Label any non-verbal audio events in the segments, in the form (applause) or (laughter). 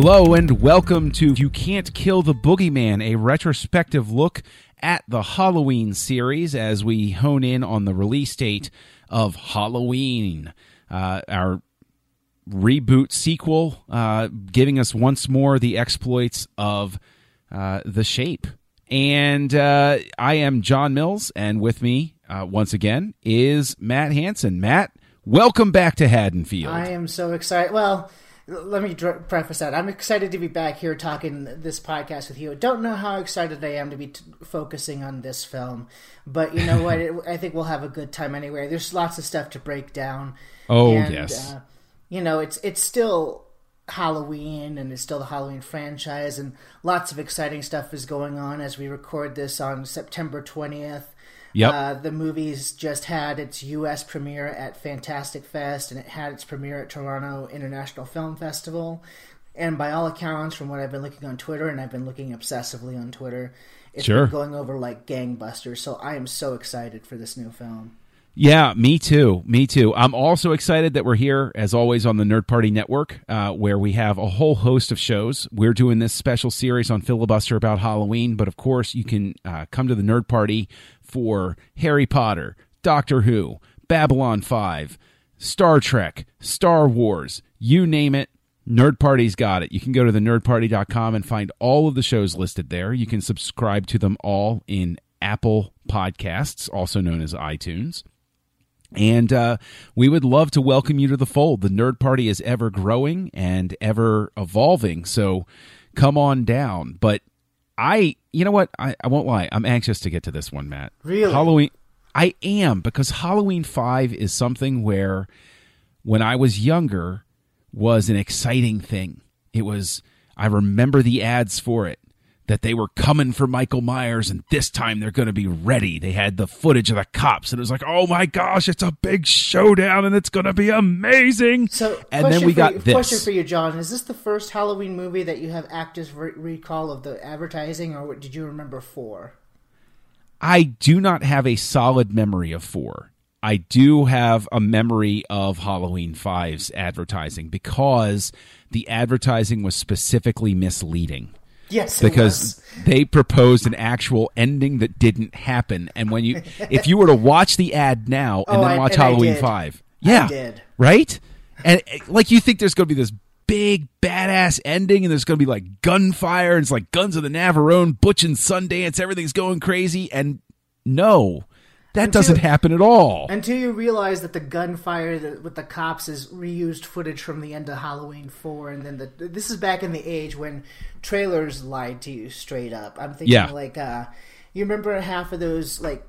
Hello and welcome to You Can't Kill the Boogeyman, a retrospective look at the Halloween series as we hone in on the release date of Halloween, uh, our reboot sequel, uh, giving us once more the exploits of uh, the shape. And uh, I am John Mills, and with me uh, once again is Matt Hanson. Matt, welcome back to Haddonfield. I am so excited. Well, let me preface that. I'm excited to be back here talking this podcast with you. Don't know how excited I am to be t- focusing on this film, but you know what? (laughs) It, I think we'll have a good time anyway. There's lots of stuff to break down. Oh, And, yes. Uh, you know, it's it's still Halloween and it's still the Halloween franchise, and lots of exciting stuff is going on as we record this on September 20th. Yep. Uh, the movie's just had its U.S. premiere at Fantastic Fest, and it had its premiere at Toronto International Film Festival. And by all accounts, from what I've been looking on Twitter, and I've been looking obsessively on Twitter, it's Sure. been going over like gangbusters. So I am so excited for this new film. Yeah, me too. Me too. I'm also excited that we're here, as always, on the Nerd Party Network, uh, where we have a whole host of shows. We're doing this special series on filibuster about Halloween, but of course, you can uh, come to the Nerd Party for Harry Potter, Doctor Who, Babylon 5, Star Trek, Star Wars, you name it. Nerd Party's got it. You can go to the nerdparty.com and find all of the shows listed there. You can subscribe to them all in Apple Podcasts, also known as iTunes. And uh, we would love to welcome you to the fold. The Nerd Party is ever growing and ever evolving. So come on down. But I, you know what? I, I won't lie. I'm anxious to get to this one, Matt. Really? Halloween. I am because Halloween 5 is something where when I was younger was an exciting thing. It was, I remember the ads for it that they were coming for Michael Myers and this time they're going to be ready. They had the footage of the cops and it was like, oh my gosh, it's a big showdown and it's going to be amazing. So, and then we got you, this. Question for you, John: Is this the first Halloween movie that you have active re- recall of the advertising, or what did you remember four? I do not have a solid memory of four. I do have a memory of Halloween 5's advertising because the advertising was specifically misleading. Yes, because they proposed an actual ending that didn't happen. And when you, (laughs) if you were to watch the ad now and Oh, then I- watch and I Halloween did. Five, yeah, did. right, and eh, like you think there's going to be this big badass ending, and there's going to be like gunfire, and it's like Guns of the Navarone, Butch and Sundance, everything's going crazy, and no, that doesn't happen at all. Until you realize that the gunfire that, with the cops is reused footage from the end of Halloween Four, and then the this is back in the age when trailers lied to you straight up. I'm thinking Yeah. like, uh, you remember half of those like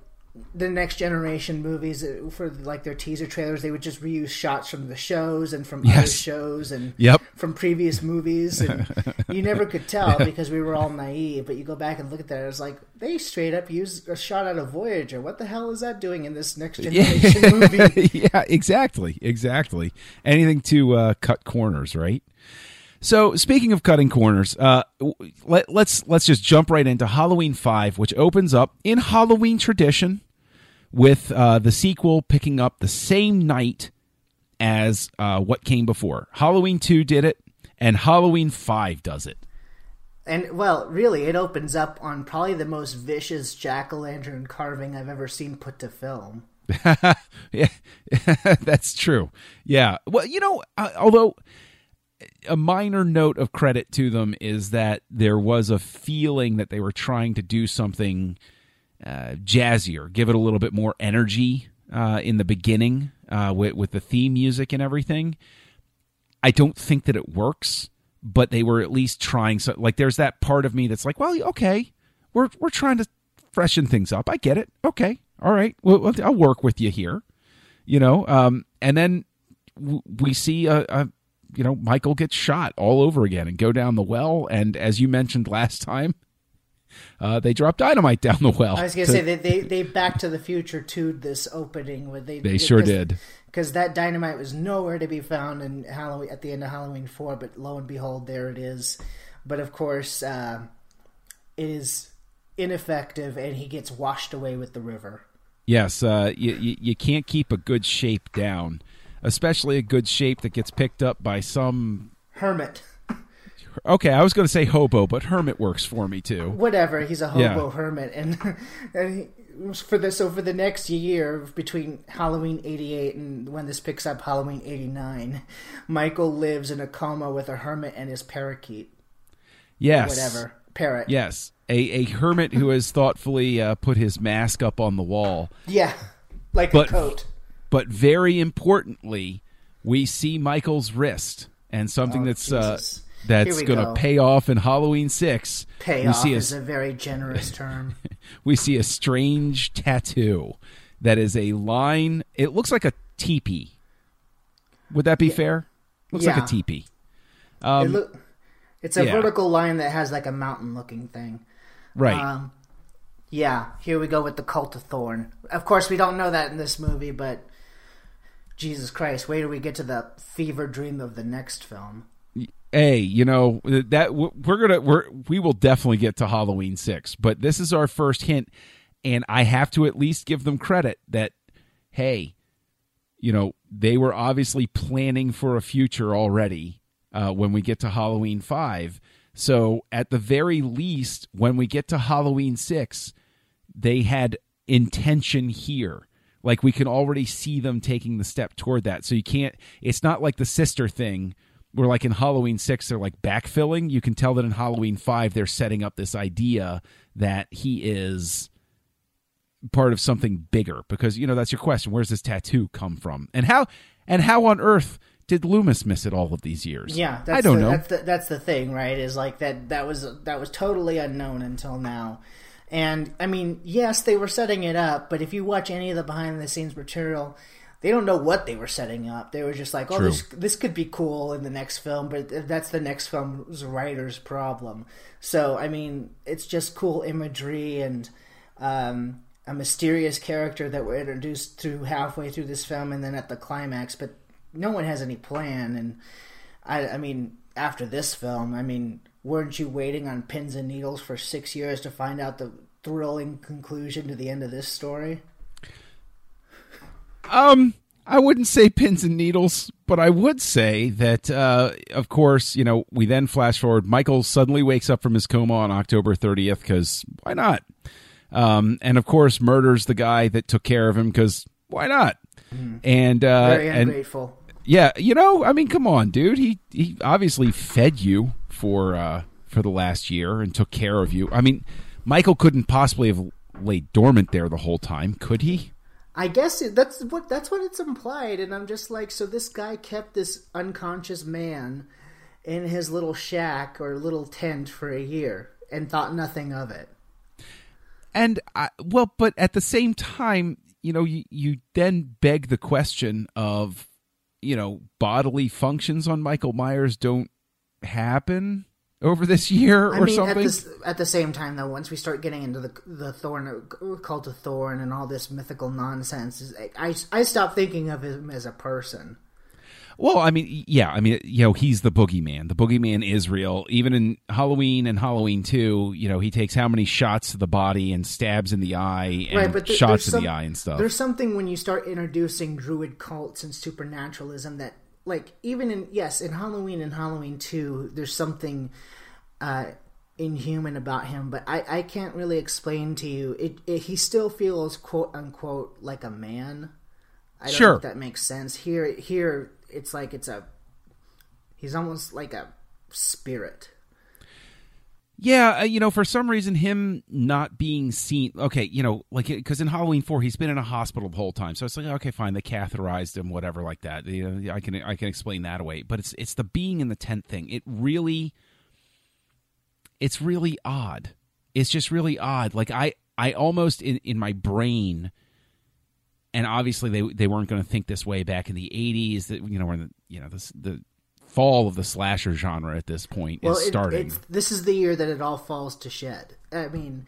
the next generation movies uh, for like their teaser trailers they would just reuse shots from the shows and from other shows and Yep. from previous movies and (laughs) you never could tell because we were all naive but you go back and look at that it's like they straight up used a shot out of voyager what the hell is that doing in this next generation (laughs) movie yeah, exactly, exactly. Anything to uh, cut corners, right? So, speaking of cutting corners, uh, let, let's let's just jump right into Halloween Five, which opens up in Halloween tradition, with uh, the sequel picking up the same night as uh, what came before. Halloween Two did it, and Halloween Five does it. And well, really, it opens up on probably the most vicious jack o' lantern carving I've ever seen put to film. (laughs) yeah, (laughs) that's true. Yeah. Well, you know, uh, although a minor note of credit to them is that there was a feeling that they were trying to do something uh, jazzier, give it a little bit more energy uh, in the beginning uh, with, with the theme music and everything. I don't think that it works, but they were at least trying. So, like, there's that part of me that's like, well, okay, we're we're trying to freshen things up. I get it. Okay, all right, well, I'll work with you here. You know, um, and then we see a, a you know Michael gets shot all over again and go down the well. And as you mentioned last (laughs) time, uh, they drop dynamite down the well. I was gonna say (laughs) they, they they Back to the Future to this opening where they They sure did. because that dynamite was nowhere to be found in Halloween at the end of Halloween four, but lo and behold, there it is. But of course, uh, it is ineffective, and he gets washed away with the river. Yes, uh, you, you you can't keep a good shape down, especially a good shape that gets picked up by some. Hermit, Okay, I was going to say hobo, but hermit works for me too. whatever, he's a hobo Yeah. hermit, and, (laughs) and he, for this so for the next year between Halloween eighty eight and when this picks up Halloween eighty nine, Michael lives in a coma with a hermit and his parakeet, Yes, whatever parrot. Yes, a a hermit who has thoughtfully uh, put his mask up on the wall, Yeah, like But- a coat. but very importantly, we see Michael's wrist and something Oh, that's uh. That's going to pay off in Halloween six. Pay we off see a, is a very generous term. (laughs) we see a strange tattoo that is a line. It looks like a teepee. Would that be fair? Looks like a teepee. it look, it's a Um, yeah. vertical line that has like a mountain looking thing. Right. Um, yeah, here we go with the cult of Thorn. Of course, we don't know that in this movie, but Jesus Christ, wait till we get to the fever dream of the next film. Hey, you know that we're gonna we're we will definitely get to Halloween six, but this is our first hint, and I have to at least give them credit that hey, you know they were obviously planning for a future already uh, when we get to Halloween five. So at the very least, when we get to Halloween six, they had intention here. Like we can already see them taking the step toward that. So you can't. It's not like the sister thing where like in Halloween six they're like backfilling. You can tell that in Halloween five they're setting up this idea that he is part of something bigger because you know that's your question. Where's this tattoo come from? And how and how on earth did Loomis miss it all of these years? Yeah, that's I don't the, know. That's the, that's the thing, right? Is like that that was that was totally unknown until now. And I mean, yes, they were setting it up, but if you watch any of the behind the scenes material, they don't know what they were setting up. They were just like, "Oh, True. this this could be cool in the next film," but that's the next film's writer's problem. So, I mean, it's just cool imagery and um, a mysterious character that we're introduced to halfway through this film, and then at the climax. But no one has any plan, and I, I mean, after this film, I mean, weren't you waiting on pins and needles for six years to find out the thrilling conclusion to the end of this story? Um, I wouldn't say pins and needles, but I would say that, uh, of course, you know, we then flash forward. Michael suddenly wakes up from his coma on October 30th because why not? Um, and of course, murders the guy that took care of him because why not? And uh, Very and yeah, you know, I mean, come on, dude. He he obviously fed you for uh, for the last year and took care of you. I mean, Michael couldn't possibly have laid dormant there the whole time, could he? I guess it, that's what that's what it's implied, and I'm just like, so this guy kept this unconscious man in his little shack or little tent for a year and thought nothing of it. And I, well, but at the same time, you know, you, you then beg the question of, you know, bodily functions on Michael Myers don't happen over this year I or mean, something. at this at the same time, though, once we start getting into the the Thorn cult of Thorn and all this mythical nonsense, I I stopped thinking of him as a person. Well, I mean, yeah, I mean, you know, he's the boogeyman. The boogeyman is real. Even in Halloween and Halloween 2, you know, he takes how many shots to the body and stabs in the eye and right, but there- shots in some- the eye and stuff. There's something when you start introducing druid cults and supernaturalism that, like, even in yes, in Halloween and Halloween two, there's something uh, inhuman about him. But I, I can't really explain to you. It, it he still feels quote unquote like a man. I don't know Sure. if that makes sense. Here, here, it's like it's a. He's almost like a spirit. Yeah, uh, you know, for some reason, him not being seen. Okay, you know, like because in Halloween four, he's been in a hospital the whole time. So it's like, okay, fine, they catheterized him, whatever, like that. You know, I can I can explain that away. But it's it's the being in the tent thing. It really, it's really odd. It's just really odd. Like I I almost in in my brain. And obviously, they they weren't going to think this way back in the '80s. That you know, when the you know the the fall of the slasher genre at this point is it- starting. it's, this is the year that it all falls to shed. I mean,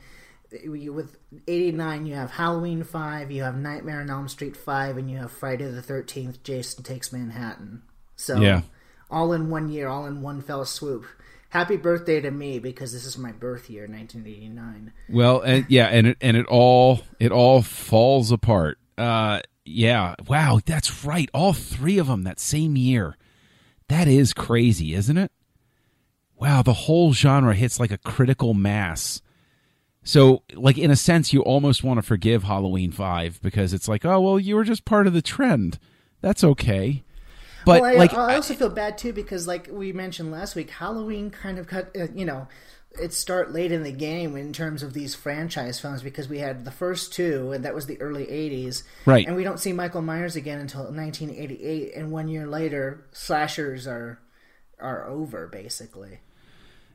with '89, you have Halloween Five, you have Nightmare on Elm Street Five, and you have Friday the Thirteenth. Jason Takes Manhattan. So Yeah. all in one year, all in one fell swoop. Happy birthday to me because this is my birth year, 1989. Well, and yeah, and it and it all it all falls apart. Uh, yeah, wow, that's right. All three of them that same year. That is crazy, isn't it? Wow, the whole genre hits like a critical mass. So, like in a sense, you almost want to forgive Halloween Five because it's like, oh well, you were just part of the trend. That's okay. But well, I, like, I also feel bad too because, like we mentioned last week, Halloween kind of cut. Uh, you know, it start late in the game in terms of these franchise films because we had the first two, and that was the early '80s, Right. And we don't see Michael Myers again until 1988, and one year later, slashers are are over basically.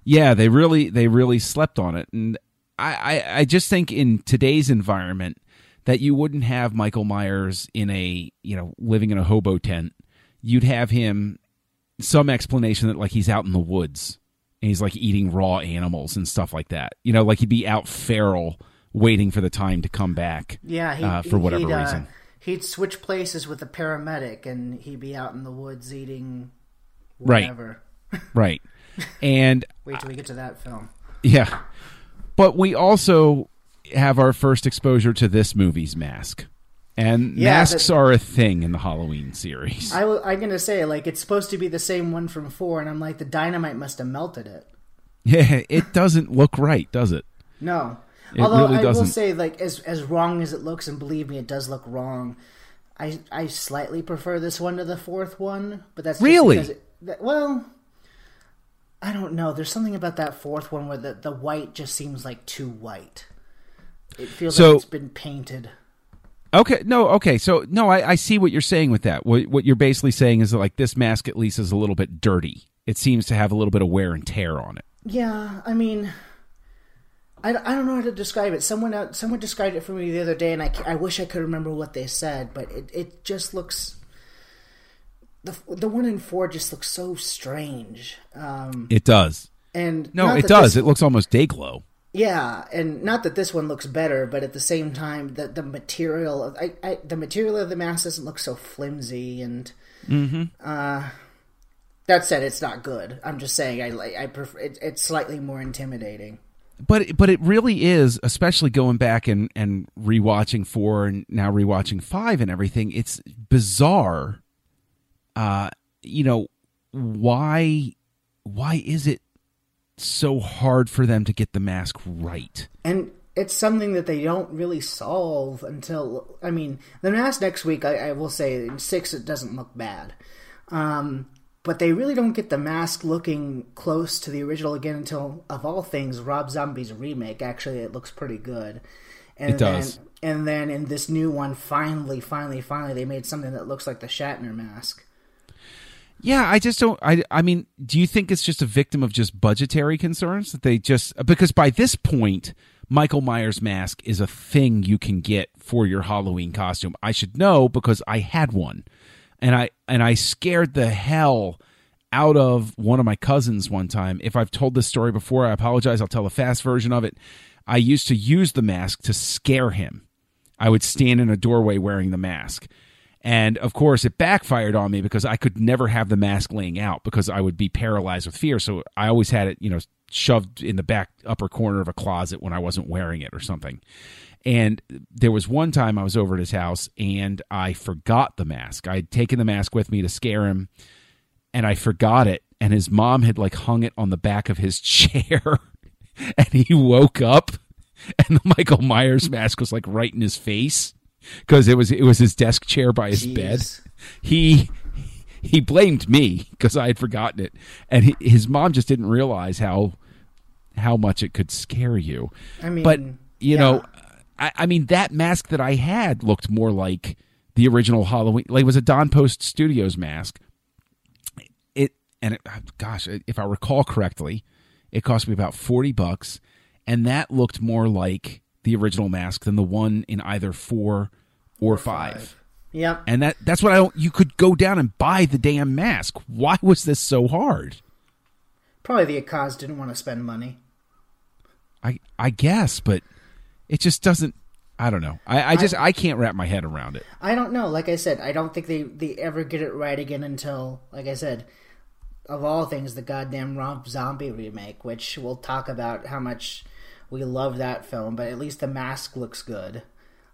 Yeah, they really they really slept on it, and I, I I just think in today's environment that you wouldn't have Michael Myers in a you know living in a hobo tent. You'd have him some explanation that like he's out in the woods and he's like eating raw animals and stuff like that. You know, like he'd be out feral, waiting for the time to come back. Yeah, he, uh, for whatever uh, reason. he'd switch places with a paramedic, and he'd be out in the woods eating Right. whatever. (laughs) Right, and Wait till we get to that film. Yeah. But we also have our first exposure to this movie's mask. And Yeah, masks are a thing in the Halloween series. I, am gonna say like it's supposed to be the same one from four, and I'm like the dynamite must have melted it. yeah, it doesn't look right, does it? No, It although really I doesn't. will say like as as wrong as it looks, and believe me, it does look wrong. I I slightly prefer this one to the fourth one, but that's Really? it, that, well. I don't know. There's something about that fourth one where the, the white just seems like too white. It feels So- like it's been painted. Okay, no, okay. So, no, I, I see what you're saying with that. What, what you're basically saying is that, like, this mask at least is a little bit dirty. It seems to have a little bit of wear and tear on it. Yeah, I mean, I, I don't know how to describe it. Someone out, someone described it for me the other day, and I, I wish I could remember what they said, but it, it just looks. The, the one in four just looks so strange. Um, It does. and No, it does. this- It looks almost day glow. Yeah, and not that this one looks better, but at the same time, the the material of I, I the material of the mask doesn't look so flimsy, and uh, that said, it's not good. I'm just saying I like I prefer it, it's slightly more intimidating. but but it really is especially going back and and rewatching four and now rewatching five and everything it's bizarre uh you know why why is it so hard for them to get the mask right and it's something that they don't really solve until I mean the mask next week. I, I will say in six it doesn't look bad, um, but they really don't get the mask looking close to the original again until of all things Rob Zombie's remake. Actually, it looks pretty good. And It does. Then, and then in this new one, finally, finally, finally, they made something that looks like the Shatner mask. Yeah i just don't i i mean do you think it's just a victim of just budgetary concerns that they just because by this point michael myers mask is a thing you can get for your halloween costume. I should know because i had one. And i and i scared the hell out of one of my cousins one time. If i've told this story before i apologize. I'll tell a fast version of it. I used to use the mask to scare him. I would stand in a doorway wearing the mask. And of course, it backfired on me because I could never have the mask laying out because I would be paralyzed with fear. So I always had it, you know, shoved in the back upper corner of a closet when I wasn't wearing it or something. And there was one time I was over at his house and I forgot the mask. I had taken the mask with me to scare him and I forgot it. And his mom had like hung it on the back of his (laughs) chair. and he woke up and the Michael Myers mask was like right in his face because it was it was his desk chair by his bed. He he blamed me because I had forgotten it, and he, his mom just didn't realize how how much it could scare you. I mean, but you yeah. know, I, I mean that mask that I had looked more like the original Halloween. Like it was a Don Post Studios mask. It and it, gosh, if I recall correctly, it cost me about forty bucks, and that looked more like the original mask than the one in either four or, five. Yep. And that that's what I don't. You could go down and buy the damn mask. Why was this so hard? Probably the Akkads didn't want to spend money. I I guess, but it just doesn't. I don't know. I, I just I, can't wrap my head around it. I don't know. Like I said, I don't think they they ever get it right again until, like I said, of all things, the goddamn Rob Zombie remake, which we'll talk about how much we love that film, but at least the mask looks good.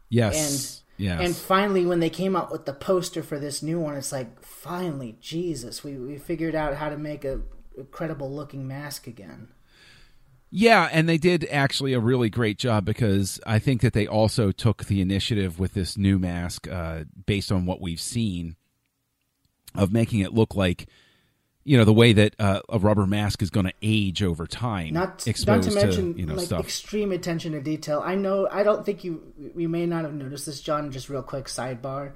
Yes. And yes. and finally, when they came out with the poster for this new one, it's like finally, Jesus, we we figured out how to make a, a credible looking mask again. Yeah, and they did actually a really great job because I think that they also took the initiative with this new mask, uh, based on what we've seen, of making it look like, you know, the way that uh, a rubber mask is going to age over time. Not, not to mention, to, you know, like stuff. extreme attention to detail. I know. I don't think you you may not have noticed this, John. Just real quick sidebar.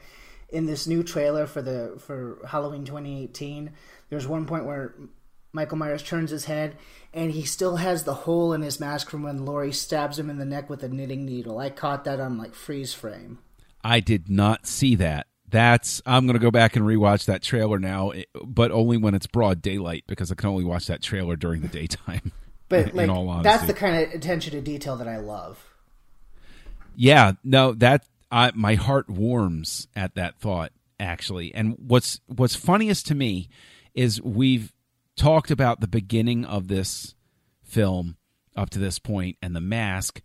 In this new trailer for the for Halloween 2018, there's one point where Michael Myers turns his head, and he still has the hole in his mask from when Laurie stabs him in the neck with a knitting needle. I caught that on like freeze frame. I did not see that. That's I'm going to go back and rewatch that trailer now, eh, but only when it's broad daylight because I can only watch that trailer during the daytime. (laughs) But (laughs) like that's the kind of attention to detail that I love. Yeah, no, that I, my heart warms at that thought actually. And what's what's funniest to me is we've talked about the beginning of this film up to this point and the mask.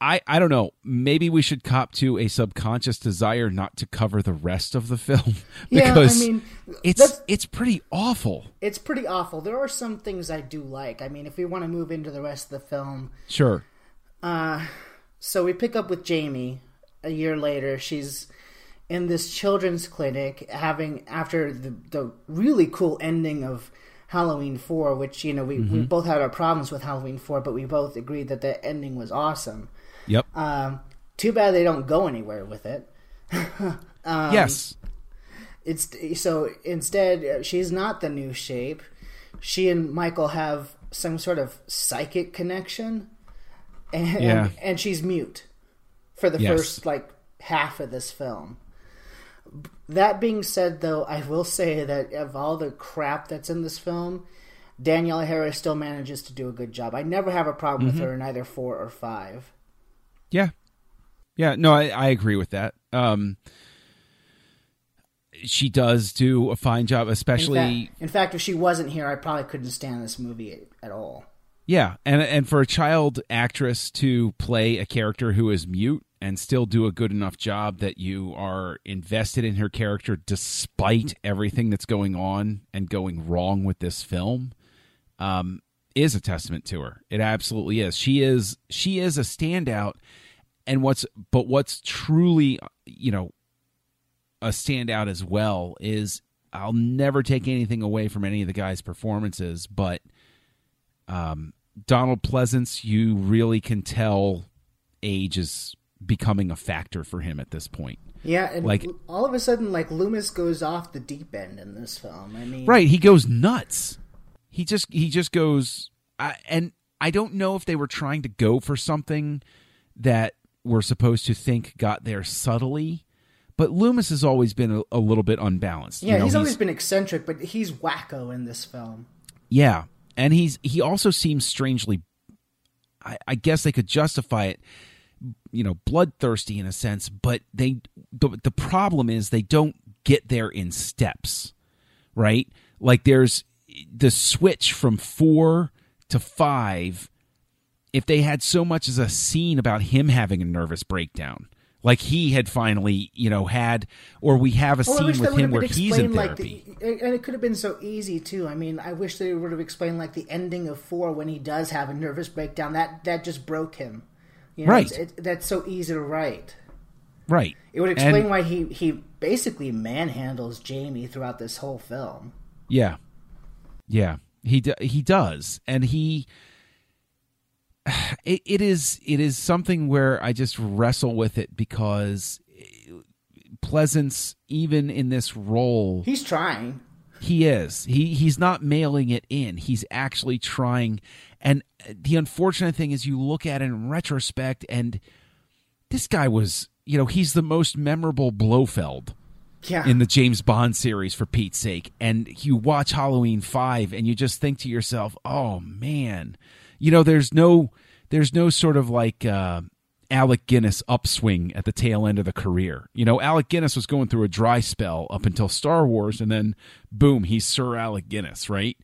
I, I don't know. Maybe we should cop to a subconscious desire not to cover the rest of the (laughs) film because yeah, I mean, it's it's pretty awful. It's pretty awful. There are some things I do like. I mean, if we want to move into the rest of the film, sure. Uh, so we pick up with Jamie a year later. She's in this children's clinic having after the, the really cool ending of Halloween 4 which you know we, mm-hmm. we both had our problems with Halloween 4 but we both agreed that the ending was awesome. Yep. Um, too bad they don't go anywhere with it. (laughs) um, yes. It's so instead uh, she's not the new shape. She and Michael have some sort of psychic connection and yeah. and, and she's mute for the yes. first like half of this film. That being said, though, I will say that of all the crap that's in this film, Danielle Harris still manages to do a good job. I never have a problem mm-hmm. with her in either four or five. Yeah, yeah, no, I, I agree with that. Um, she does do a fine job, especially. In fact, in fact, if she wasn't here, I probably couldn't stand this movie at all. Yeah, and and for a child actress to play a character who is mute and still do a good enough job that you are invested in her character despite everything that's going on and going wrong with this film um, is a testament to her. It absolutely is. She is she is a standout and what's but what's truly you know a standout as well is I'll never take anything away from any of the guys' performances, but um, Donald Pleasence, you really can tell age is becoming a factor for him at this point. Yeah, and like all of a sudden, like Loomis goes off the deep end in this film. I mean, right? He goes nuts. He just he just goes, uh, and I don't know if they were trying to go for something that we're supposed to think got there subtly. But Loomis has always been a, a little bit unbalanced. Yeah, you know, he's, he's always been eccentric, but he's wacko in this film. Yeah, and he's he also seems strangely. I, I guess they could justify it you know bloodthirsty in a sense but they the, the problem is they don't get there in steps right like there's the switch from 4 to 5 if they had so much as a scene about him having a nervous breakdown like he had finally, you know, had, or we have a scene with him where he's in therapy. Like the, and it could have been so easy too. I mean, I wish they would have explained like the ending of four when he does have a nervous breakdown. That that just broke him. You know, right. It, that's so easy to write. Right. It would explain and, why he he basically manhandles Jamie throughout this whole film. Yeah. Yeah. He he does, and he. (sighs) It, it is it is something where I just wrestle with it because eh, Pleasence, even in this role, he's trying. He is. He he's not mailing it in. He's actually trying. And eh, the unfortunate thing is, you look at it in retrospect, and this guy was, you know, he's the most memorable Blofeld yeah. in the James Bond series, for Pete's sake. And you watch Halloween 5, and you just think to yourself, oh, man, you know, there's no there's no sort of like uh, Alec Guinness upswing at the tail end of the career. You know, Alec Guinness was going through a dry spell up until Star Wars, and then boom, he's Sir Alec Guinness, right?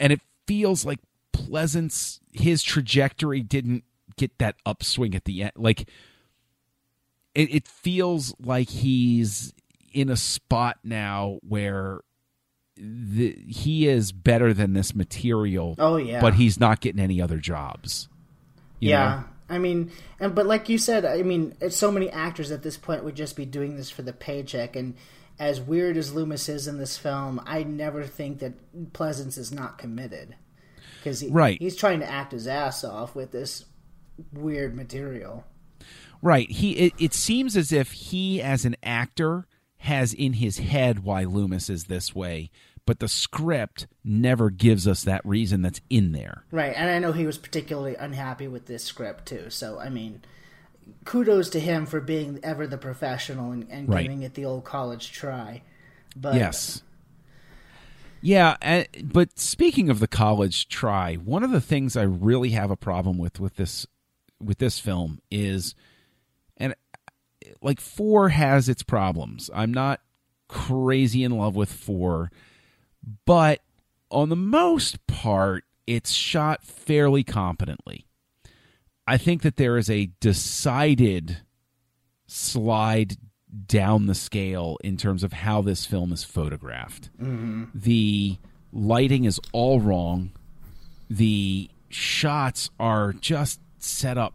And it feels like Pleasence, his trajectory didn't get that upswing at the end. Like, it, it feels like he's in a spot now where the, he is better than this material. Oh, yeah. but he's not getting any other jobs. yeah. know? I mean, and but like you said, I mean, it's so many actors at this point would just be doing this for the paycheck. And as weird as Loomis is in this film, I never think that Pleasence is not committed because he, Right. he's trying to act his ass off with this weird material. Right. He it, it seems as if he as an actor has in his head why Loomis is this way, but the script never gives us that reason that's in there. Right, and I know he was particularly unhappy with this script too. So I mean, kudos to him for being ever the professional and, and Right. giving it the old college try. But Yes. Yeah, uh, but speaking of the college try, one of the things I really have a problem with with this with this film is and like 4 has its problems. I'm not crazy in love with 4, but on the most part it's shot fairly competently. I think that there is a decided slide down the scale in terms of how this film is photographed. Mm-hmm. The lighting is all wrong. The shots are just set up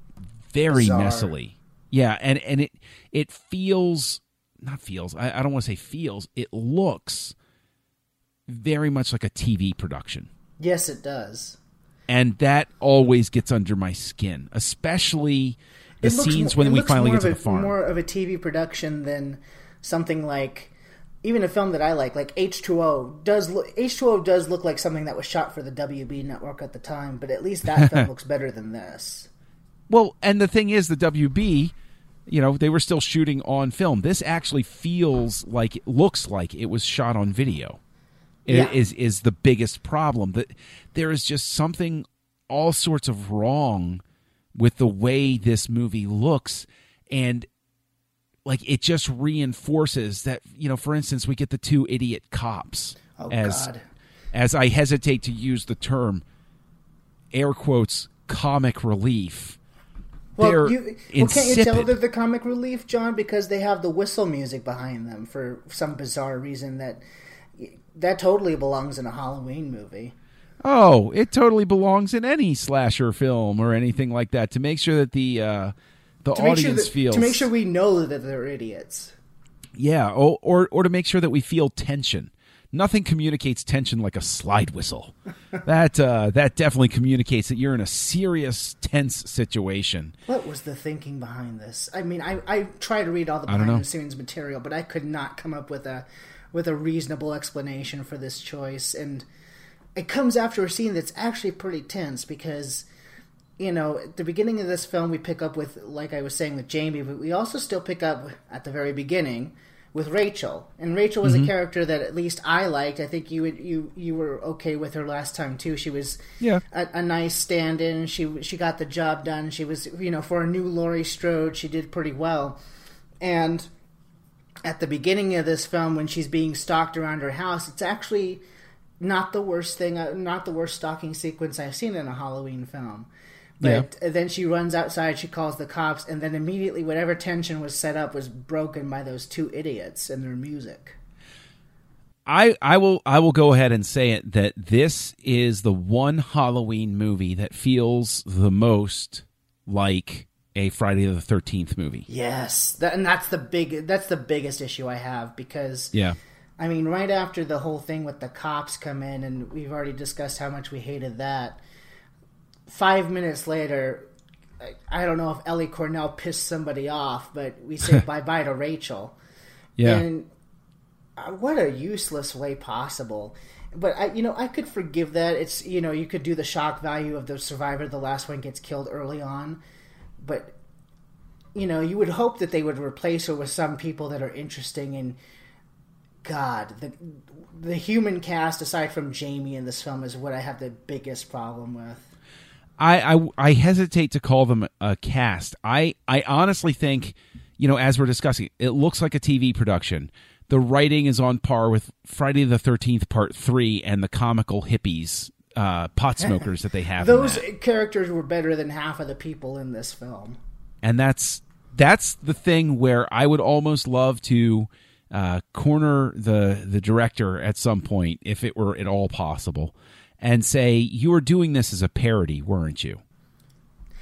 very Bizarre. messily. Yeah, and and it it feels not feels. I, I don't want to say feels. It looks very much like a TV production yes, it does. and that always gets under my skin, especially the scenes more- when we finally get to of the a, farm. More of a TV production than something like even a film that I like, like H two O does. H two O does look like something that was shot for the WB network at the time, but at least that film (laughs) looks better than this. Well, and the thing is, the WB, you know, they were still shooting on film. This actually feels like, it looks like it was shot on video. It Yeah. Is is the biggest problem that there is just something all sorts of wrong with the way this movie looks, and like it just reinforces that you know. For instance, we get the two idiot cops Oh as God. as I hesitate to use the term air quotes comic relief. Well, They're you, well, can't you tell they're the comic relief, John? Because they have the whistle music behind them for some bizarre reason that that totally belongs in a Halloween movie. Oh, it totally belongs in any slasher film or anything like that to make sure that the uh, the To audience sure that, feels to make sure we know that they're idiots. yeah, or, or or to make sure that we feel tension. Nothing communicates tension like a slide whistle. that uh, that definitely communicates that you're in a serious tense situation. What was the thinking behind this? I mean, I, I tried to read all the behind the scenes material, but I could not come up with a with a reasonable explanation for this choice. And it comes after a scene that's actually pretty tense because you know at the beginning of this film we pick up with like I was saying with Jamie, but we also still pick up at the very beginning with Rachel. And Rachel was Mm-hmm. a character that at least I liked. I think you would, you you were okay with her last time too. She was Yeah. a, a nice stand-in. She she got the job done. She was you know for a new Laurie Strode, she did pretty well. And at the beginning of this film, when she's being stalked around her house, it's actually not the worst thing, uh, not the worst stalking sequence I've seen in a Halloween film. But then she runs outside, she calls the cops, and then immediately whatever tension was set up was broken by those two idiots and their music. I, I will I will go ahead and say it that this is the one Halloween movie that feels the most like a Friday the Thirteenth movie. Yes, that, and that's the big that's the biggest issue I have because Yeah. I mean, right after the whole thing with the cops come in, and we've already discussed how much we hated that. Five minutes later, I, don't know if Ellie Cornell pissed somebody off, but we say (laughs) bye bye to Rachel. Yeah. And uh, what a useless way possible. But I, you know, I could forgive that. It's you know, you could do the shock value of the survivor. The last one gets killed early on, but you know, you would hope that they would replace her with some people that are interesting and God, the the human cast aside from Jamie in this film is what I have the biggest problem with. I, I I hesitate to call them a cast. I I honestly think, you know, as we're discussing, it looks like a TV production. The writing is on par with Friday the Thirteenth Part Three and the comical hippies, uh, pot smokers that they have. Those characters were better than half of the people in this film. and that's that's the thing where I would almost love to uh, corner the the director at some point, if it were at all possible, and say you were doing this as a parody, weren't you?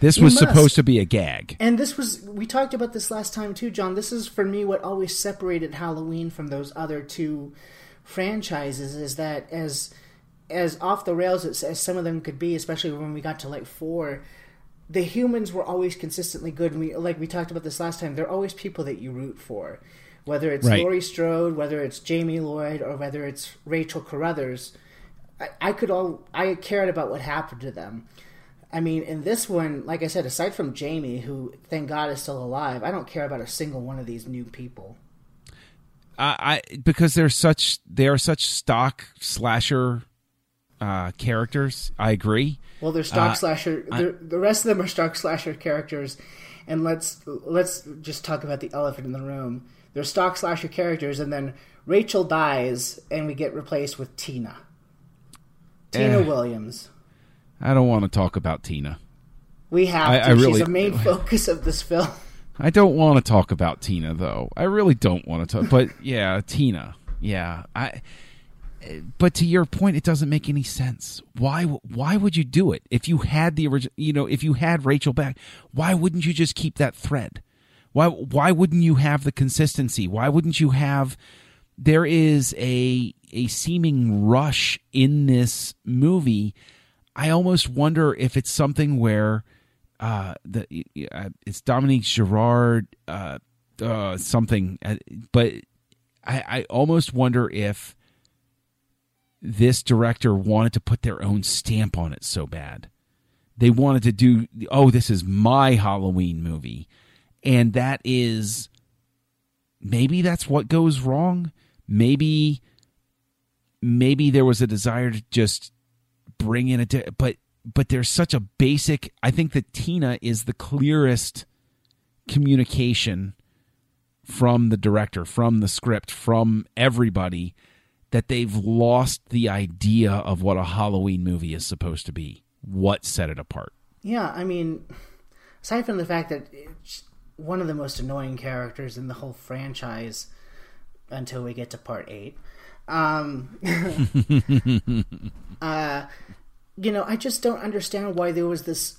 This You was must. supposed to be a gag. And this was we talked about this last time too, John. This is for me what always separated Halloween from those other two franchises is that as as off the rails as, as some of them could be, especially when we got to like four, the humans were always consistently good. And we like we talked about this last time. They're always people that you root for, whether it's Right. Laurie Strode, whether it's Jamie Lloyd, or whether it's Rachel Carruthers. I, I could all I cared about what happened to them. I mean, in this one, like I said, aside from Jamie, who thank God is still alive, I don't care about a single one of these new people. I, I because they're such they are such stock slasher uh, characters. I agree. Well, they're stock Uh, slasher. they're, the rest of them are stock slasher characters, and let's let's just talk about the elephant in the room. They're stock slasher characters, and then Rachel dies, and we get replaced with Tina. Tina Eh. Williams. I don't want to talk about Tina. We have I- to. I really- She's a main (laughs) focus of this film. I don't want to talk about Tina though. I really don't want to talk. But yeah, Tina. Yeah, I. But to your point, it doesn't make any sense. Why? Why would you do it if you had the original? You know, if you had Rachel back, why wouldn't you just keep that thread? Why? Why wouldn't you have the consistency? Why wouldn't you have? There is a a seeming rush in this movie. I almost wonder if it's something where uh the uh, it's Dominique Girard uh, uh something uh, but I I almost wonder if this director wanted to put their own stamp on it so bad. They wanted to do oh this is my Halloween movie and that is maybe that's what goes wrong. Maybe maybe there was a desire to just bring in a di- but but there's such a basic i think that tina is the clearest communication from the director from the script from everybody that they've lost the idea of what a halloween movie is supposed to be what set it apart. Yeah, I mean, aside from the fact that it's one of the most annoying characters in the whole franchise until we get to part eight, um, (laughs) uh, you know, I just don't understand why there was this,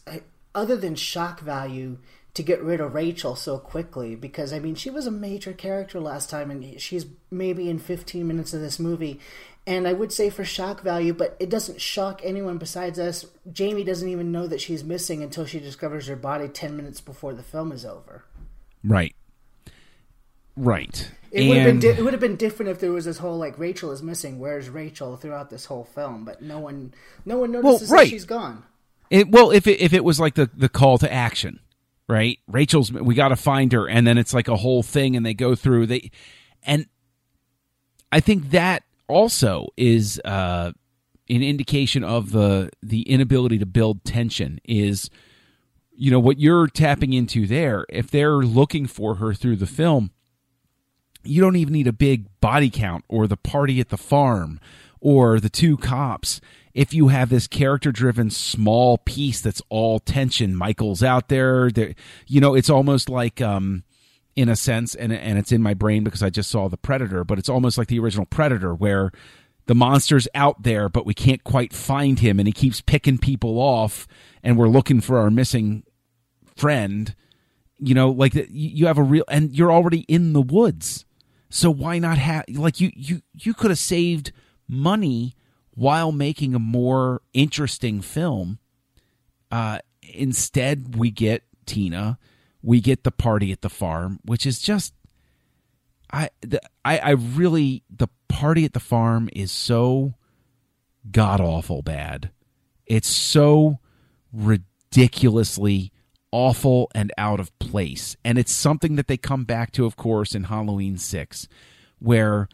other than shock value, to get rid of Rachel so quickly. Because, I mean, she was a major character last time, and she's maybe in 15 minutes of this movie. And I would say for shock value, but it doesn't shock anyone besides us. Jamie doesn't even know that she's missing until she discovers her body 10 minutes before the film is over. right right It would have been di- it would have been different if there was this whole like Rachel is missing. Where's Rachel throughout this whole film? But no one, no one notices right. that she's gone. It, well, if it, if it was like the the call to action, right? Rachel's we got to find her, and then it's like a whole thing, and they go through they, and I think that also is uh, an indication of the the inability to build tension. Is you know what you're tapping into there? If they're looking for her through the film, you don't even need a big body count or the party at the farm or the two cops if you have this character driven small piece that's all tension. Michael's out there. You know it's almost like um in a sense and and it's in my brain because i just saw the predator but it's almost like the original predator where the monster's out there but we can't quite find him and he keeps picking people off and we're looking for our missing friend. You know like you have a real and you're already in the woods so why not have like you you you could have saved money while making a more interesting film. Uh instead we get tina. We get the party at the farm which is just i the, i i really the party at the farm is so god awful bad. It's so ridiculously awful and out of place. And it's something that they come back to, of course, in Halloween 6, where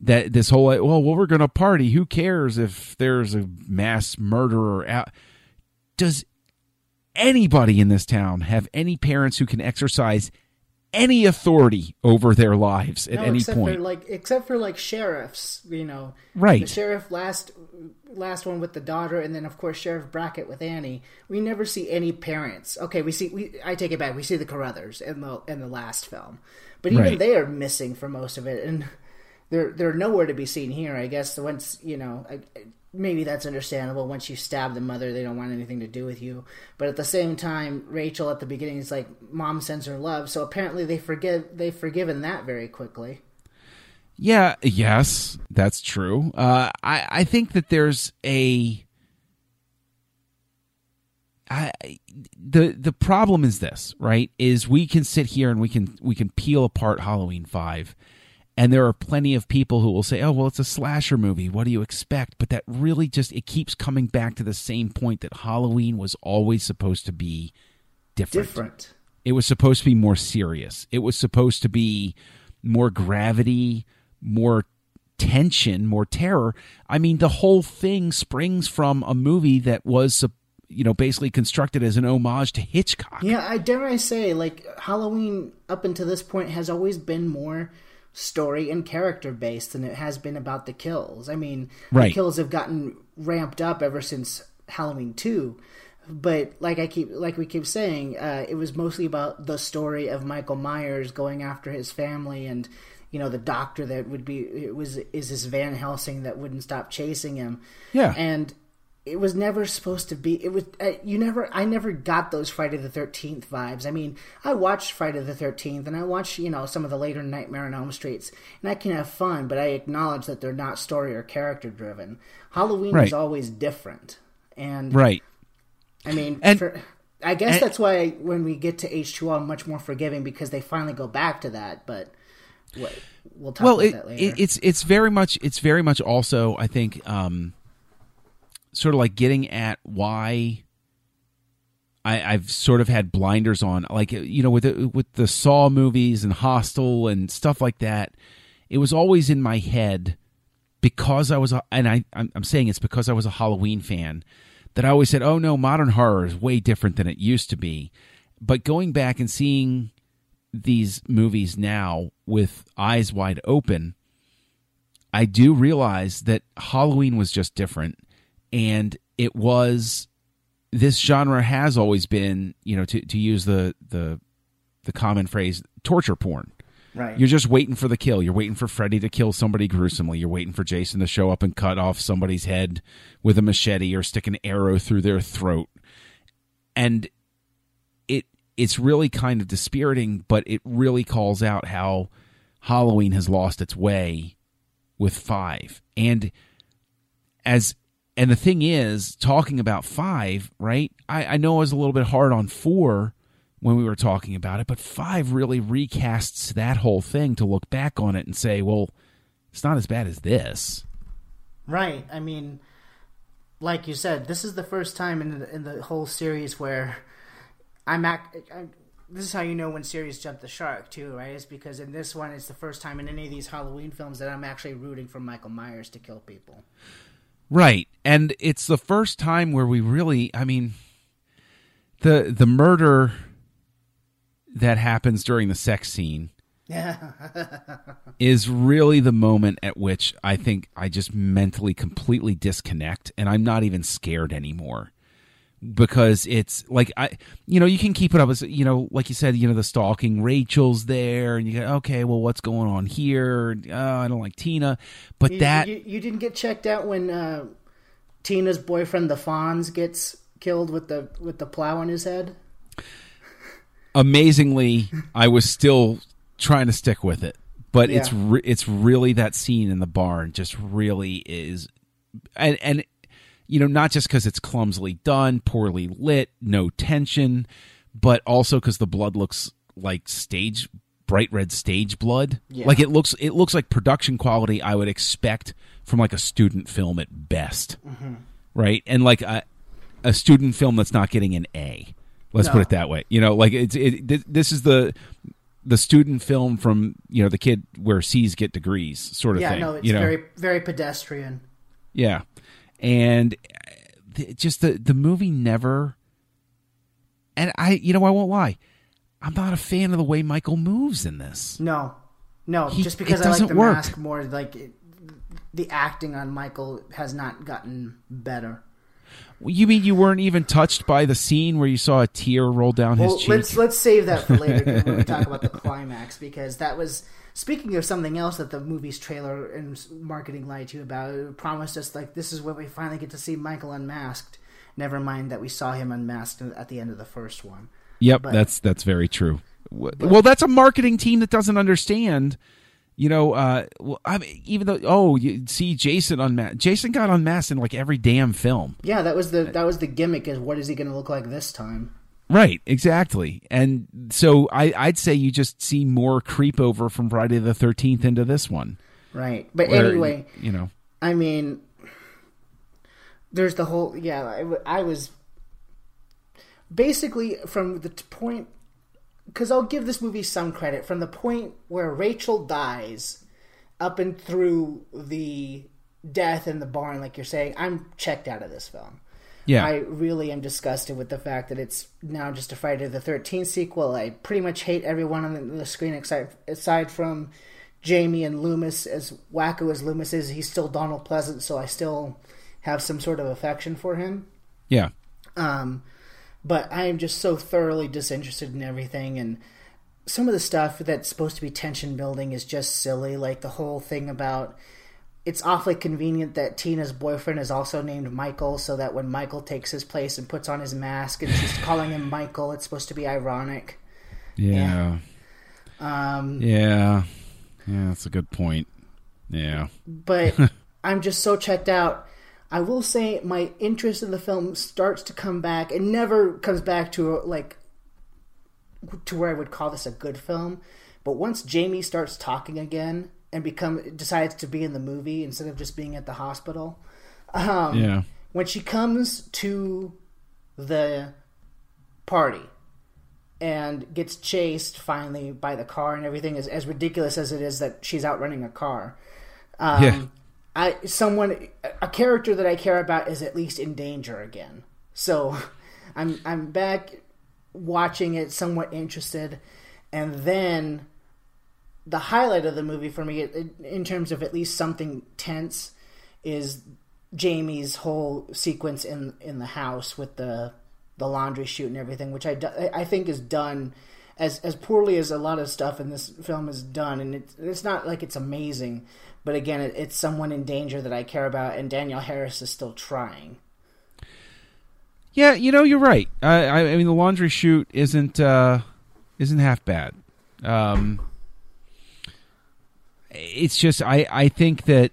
that this whole well, well we're going to party. Who cares if there's a mass murderer out? does anybody in this town have any parents who can exercise any authority over their lives at No, any except point? for like except for like sheriffs, you know. Right. The sheriff last last one with the daughter and then of course Sheriff Brackett with Annie. We never see any parents. Okay, we see we I take it back. We see the Carruthers in the in the last film. But even Right. they are missing for most of it and they're they're nowhere to be seen here. I guess once, you know, I, maybe that's understandable. Once you stab the mother, they don't want anything to do with you. But at the same time, Rachel at the beginning is like, "Mom sends her love," so apparently they forgive they've forgiven that very quickly. Yeah, yes, that's true. Uh, I I think that there's a I the the problem is this, right? Is we can sit here and we can we can peel apart Halloween 5 and there are plenty of people who will say, "Oh, well, it's a slasher movie. What do you expect?" But that really just it keeps coming back to the same point that Halloween was always supposed to be different. Different. It was supposed to be more serious. It was supposed to be more gravity, more tension, more terror. I mean, the whole thing springs from a movie that was, you know, basically constructed as an homage to Hitchcock. Yeah, I dare I say, like Halloween up until this point has always been more story and character based than it has been about the kills. I mean, Right. the kills have gotten ramped up ever since Halloween two. But like I keep, like we keep saying, uh, it was mostly about the story of Michael Myers going after his family, and you know the doctor that would be it was is this Van Helsing that wouldn't stop chasing him. Yeah. and it was never supposed to be it was uh, you never i never got those friday the 13th vibes i mean i watched friday the 13th and i watched you know some of the later nightmare on elm streets and i can have fun but i acknowledge that they're not story or character driven halloween Right. is always different and Right. i mean And- for, i guess and- that's why when we get to h2o i'm much more forgiving because they finally go back to that but we'll talk well about it, that later it, it's it's very much it's very much also i think um sort of like getting at why I, I've sort of had blinders on, like you know, with the, with the Saw movies and Hostel and stuff like that. It was always in my head because I was, a, and I I'm saying it's because I was a Halloween fan that I always said, "Oh no, modern horror is way different than it used to be." But going back and seeing these movies now with eyes wide open, I do realize that Halloween was just different, and it was this genre has always been, you know, to to use the the the common phrase, torture porn. right You're just waiting for the kill. You're waiting for Freddy to kill somebody gruesomely. You're waiting for Jason to show up and cut off somebody's head with a machete or stick an arrow through their throat. And it it's really kind of dispiriting, but it really calls out how Halloween has lost its way with 5. And as and the thing is, talking about 5, right? I, I know I was a little bit hard on 4 when we were talking about it, but five really recasts that whole thing to look back on it and say, well, it's not as bad as this. Right. I mean, like you said, this is the first time in the, in the whole series where I'm, act, I'm. This is how you know when series jump the shark too, right? It's because in this one, it's the first time in any of these Halloween films that I'm actually rooting for Michael Myers to kill people. Right. And it's the first time where we really, I mean, the the murder that happens during the sex scene (laughs) is really the moment at which I think I just mentally completely disconnect and I'm not even scared anymore. Because it's like I you know, you can keep it up as you know, like you said, you know, the stalking Rachel's there and you go, Okay, well what's going on here? Oh, I don't like Tina. But You, that you, you didn't get checked out when uh, Tina's boyfriend, the Fonz, gets killed with the with the plow on his head. amazingly I was still trying to stick with it. But it's re- it's really that scene in the barn just really is and and you know not just cuz it's clumsily done, poorly lit, no tension, but also cuz the blood looks like stage bright red stage blood. Yeah. Like it looks it looks like production quality I would expect from like a student film at best. Mm-hmm. Right? And like a a student film that's not getting an A. Let's No. put it that way. You know, like it's it, this is the the student film from you know the kid where C's get degrees sort of Yeah, thing. no, it's you know, very very pedestrian. yeah, and uh, just the the movie never and I, you know, I won't lie, I'm not a fan of the way Michael moves in this. No, no, He- just because I like the work. mask more. Like it, the acting on Michael has not gotten better. You mean you weren't even touched by the scene where you saw a tear roll down Well, his cheek? let's let's save that for later when we (laughs) talk about the climax because that was speaking of something else that the movie's trailer and marketing lied to you about. It promised us like this is where we finally get to see Michael unmasked. Never mind that we saw him unmasked at the end of the first one. Yep, But- that's that's very true. Well, that's a marketing team that doesn't understand. You know, uh, well, I mean, even though oh, you see Jason unmasked. Jason got unmasked in like every damn film. Yeah, that was the that was the gimmick. Is what is he going to look like this time? Right, exactly. And so I, I'd say you just see more creep over from Friday the Thirteenth into this one. Right, but where, anyway, you know, I mean, there's the whole yeah. I was basically from the point because I'll give this movie some credit from the point where Rachel dies up and through the death in the barn, like you're saying. I'm checked out of this film. Yeah, I really am disgusted with the fact that it's now just a Friday the Thirteenth sequel. I pretty much hate everyone on the, the screen except aside from Jamie and Loomis. As wacko as Loomis is, he's still Donald Pleasence, so I still have some sort of affection for him. yeah, Um, but I am just so thoroughly disinterested in everything, and some of the stuff that's supposed to be tension building is just silly. Like the whole thing about it's awfully convenient that Tina's boyfriend is also named Michael, so that when Michael takes his place and puts on his mask and she's calling him Michael, it's supposed to be ironic. yeah, Um, yeah, yeah. That's a good point. Yeah, but (laughs) I'm just so checked out. I will say my interest in the film starts to come back. It never comes back to like to where I would call this a good film. But once Jamie starts talking again and become decides to be in the movie instead of just being at the hospital, um, yeah, when she comes to the party and gets chased finally by the car and everything is as ridiculous as it is that she's outrunning a car um, Yeah. I someone a character that I care about is at least in danger again. So (laughs) I'm I'm back watching it somewhat interested. And then the highlight of the movie for me in- terms of at least something tense is Jamie's whole sequence in in the house with the the laundry chute and everything, which I, I think is done as as poorly as a lot of stuff in this film is done, and it's it's not like it's amazing, but again, it, it's someone in danger that I care about, and Danielle Harris is still trying. yeah. You know, you're right. I, I, I mean, the laundry chute isn't uh, isn't half bad. Um, it's just I, I think that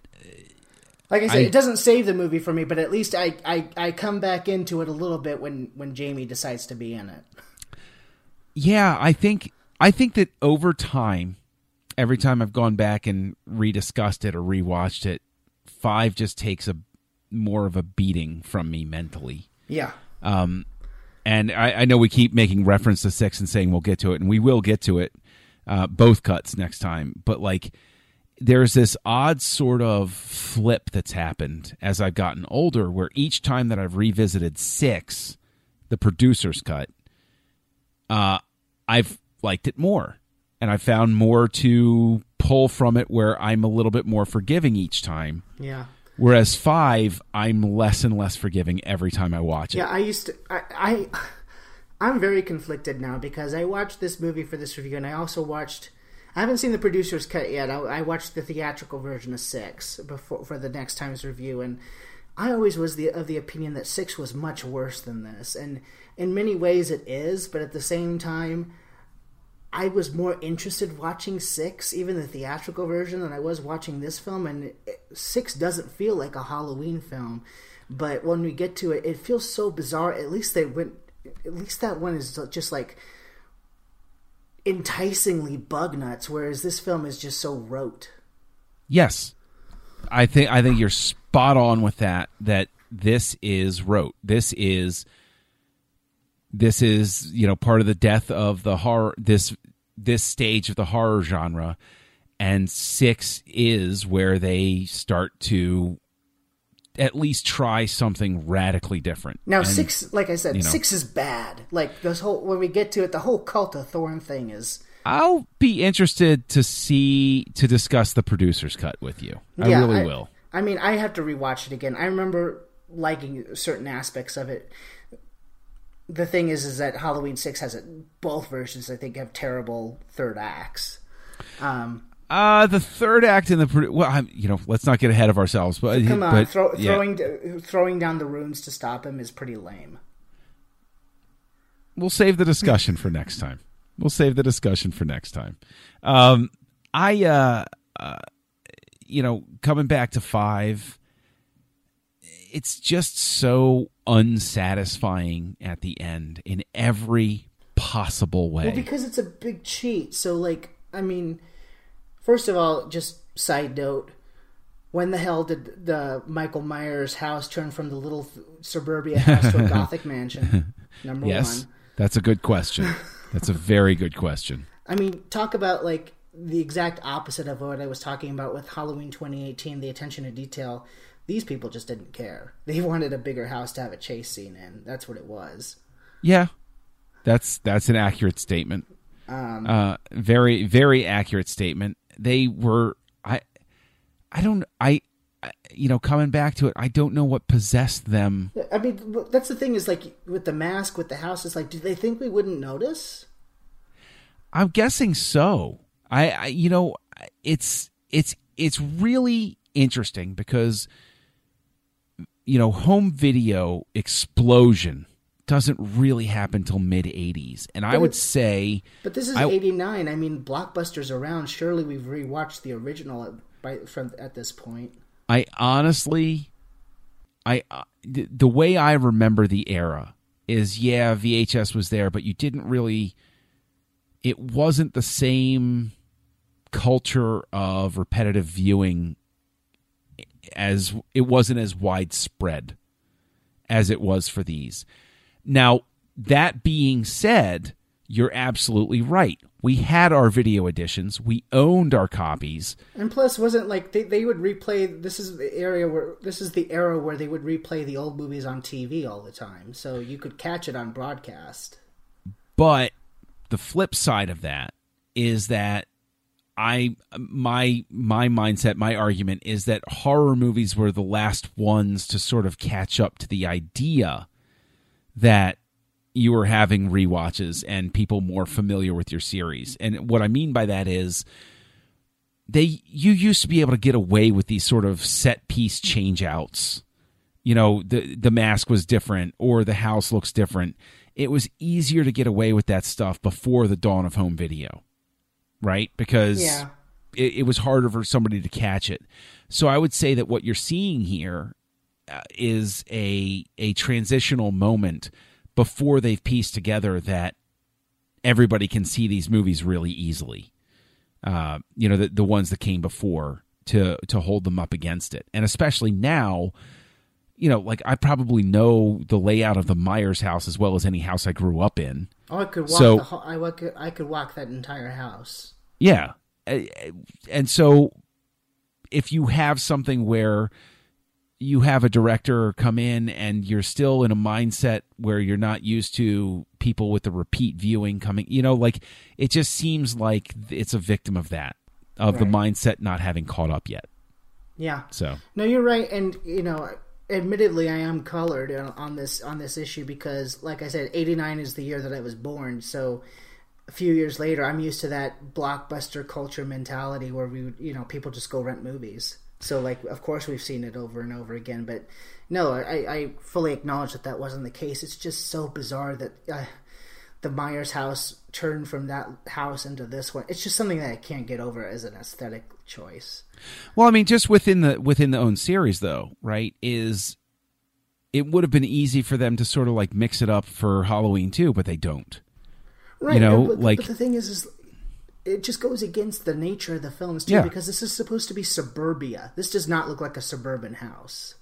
Like I said, I- it doesn't save the movie for me, but at least I, I, I come back into it a little bit when when Jamie decides to be in it. yeah, I think I think that over time, every time I've gone back and rediscussed it or rewatched it, five just takes a more of a beating from me mentally. Yeah. Um, and I, I know we keep making reference to six and saying we'll get to it, and we will get to it, uh, both cuts next time. But like, there's this odd sort of flip that's happened as I've gotten older, where each time that I've revisited six, the producer's cut, uh, I've liked it more, and I found more to pull from it, where I'm a little bit more forgiving each time. Yeah. Whereas five, I'm less and less forgiving every time I watch it. Yeah, I used to. I, I (sighs) I'm very conflicted now because I watched this movie for this review, and I also watched. I haven't seen the producer's cut yet. I, I watched the theatrical version of Six before for the next time's review, and I always was the of the opinion that Six was much worse than this, and in many ways it is, but at the same time. I was more interested watching Six, even the theatrical version, than I was watching this film. And it, Six doesn't feel like a Halloween film, but when we get to it, it feels so bizarre. At least they went. At least that one is just like enticingly bug nuts, whereas this film is just so rote. Yes, I think I think you're spot on with that. That this is rote. This is this is you know part of the death of the horror. This this stage of the horror genre, and six is where they start to at least try something radically different. Now And- six, like I said, you know. six is bad. Like this whole when we get to it, the whole cult of Thorn thing is. I'll be interested to see to discuss the producer's cut with you. I Yeah, really will. I mean, I have to rewatch it again. I remember liking certain aspects of it. The thing is, is that Halloween Six has it. Both versions, I think, have terrible third acts. Um, Uh the third act in the well, I'm, you know, let's not get ahead of ourselves. But come on, but, throw, yeah. throwing throwing down the runes to stop him is pretty lame. we'll save the discussion for next time. We'll save the discussion for next time. Um, I, uh, uh, you know, coming back to five, it's just so unsatisfying at the end in every possible way. Well, because it's a big cheat. So, like, I mean, first of all, just side note: when the hell did the Michael Myers house turn from the little suburbia house to a (laughs) gothic mansion? Number yes, one. that's a good question. That's a very good question. I mean, talk about like the exact opposite of what I was talking about with Halloween 2018, the attention to detail. These people just didn't care. They wanted a bigger house to have a chase scene in. That's what it was. Yeah, that's that's an accurate statement. Um, uh, very very accurate statement. They were I I don't I, you know coming back to it I don't know what possessed them. I mean, that's the thing is like with the mask, with the house, it's like, do they think we wouldn't notice? I'm guessing so. I, I you know it's it's it's really interesting because you know home video explosion doesn't really happen till mid 80s and I would say But this is I- '89. I mean, blockbusters around. Surely we've rewatched the original at, by, from at this point. I honestly, I uh, the, the way I remember the era is yeah, VHS was there, but you didn't really. It wasn't the same culture of repetitive viewing as it wasn't as widespread as it was for these. Now, that being said, you're absolutely right. We had our video editions. We owned our copies. And plus, wasn't like they, they would replay. This is the area where this is the era where they would replay the old movies on TV all the time, so you could catch it on broadcast. But the flip side of that is that I my my mindset, my argument is that horror movies were the last ones to sort of catch up to the idea that you were having rewatches and people more familiar with your series. And what I mean by that is they you used to be able to get away with these sort of set piece change outs. You know, the the mask was different or the house looks different. It was easier to get away with that stuff before the dawn of home video. Right? Because Yeah. it, it was harder for somebody to catch it. So I would say that what you're seeing here is a a transitional moment before they've pieced together that everybody can see these movies really easily. Uh, you know, the the ones that came before to to hold them up against it, and especially now. You know, like I probably know the layout of the Myers house as well as any house I grew up in. Oh, I could walk. So- the, ho- I could I could walk that entire house. Yeah. And so if you have something where you have a director come in and you're still in a mindset where you're not used to people with the repeat viewing coming, you know, like it just seems like it's a victim of that, of the mindset not having caught up yet. Yeah. So, No, you're right, and you know, admittedly, I am colored on- on this on this issue because, like I said, '89 is the year that I was born. So, a few years later, I'm used to that blockbuster culture mentality where we, would, you know, people just go rent movies. So, like, of course, we've seen it over and over again. But no, I, I fully acknowledge that that wasn't the case. It's just so bizarre that uh, the Myers house turned from that house into this one. It's just something that I can't get over as an aesthetic choice. well, I mean, just within the within the own series, though, right? Is it would have been easy for them to sort of like mix it up for Halloween too, but they don't. Right. You know, but, like- but the thing is, is it just goes against the nature of the films too, Yeah. because this is supposed to be suburbia. This does not look like a suburban house.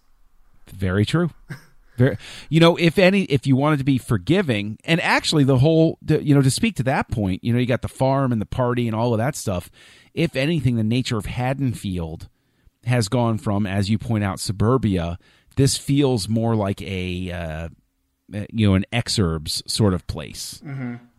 Very true. (laughs) Very, you know, if any, if you wanted to be forgiving, and actually the whole, you know, to speak to that point, you know, you got the farm and the party and all of that stuff. If anything, the nature of Haddonfield has gone from, as you point out, suburbia this feels more like a uh, you know an exurbs sort of place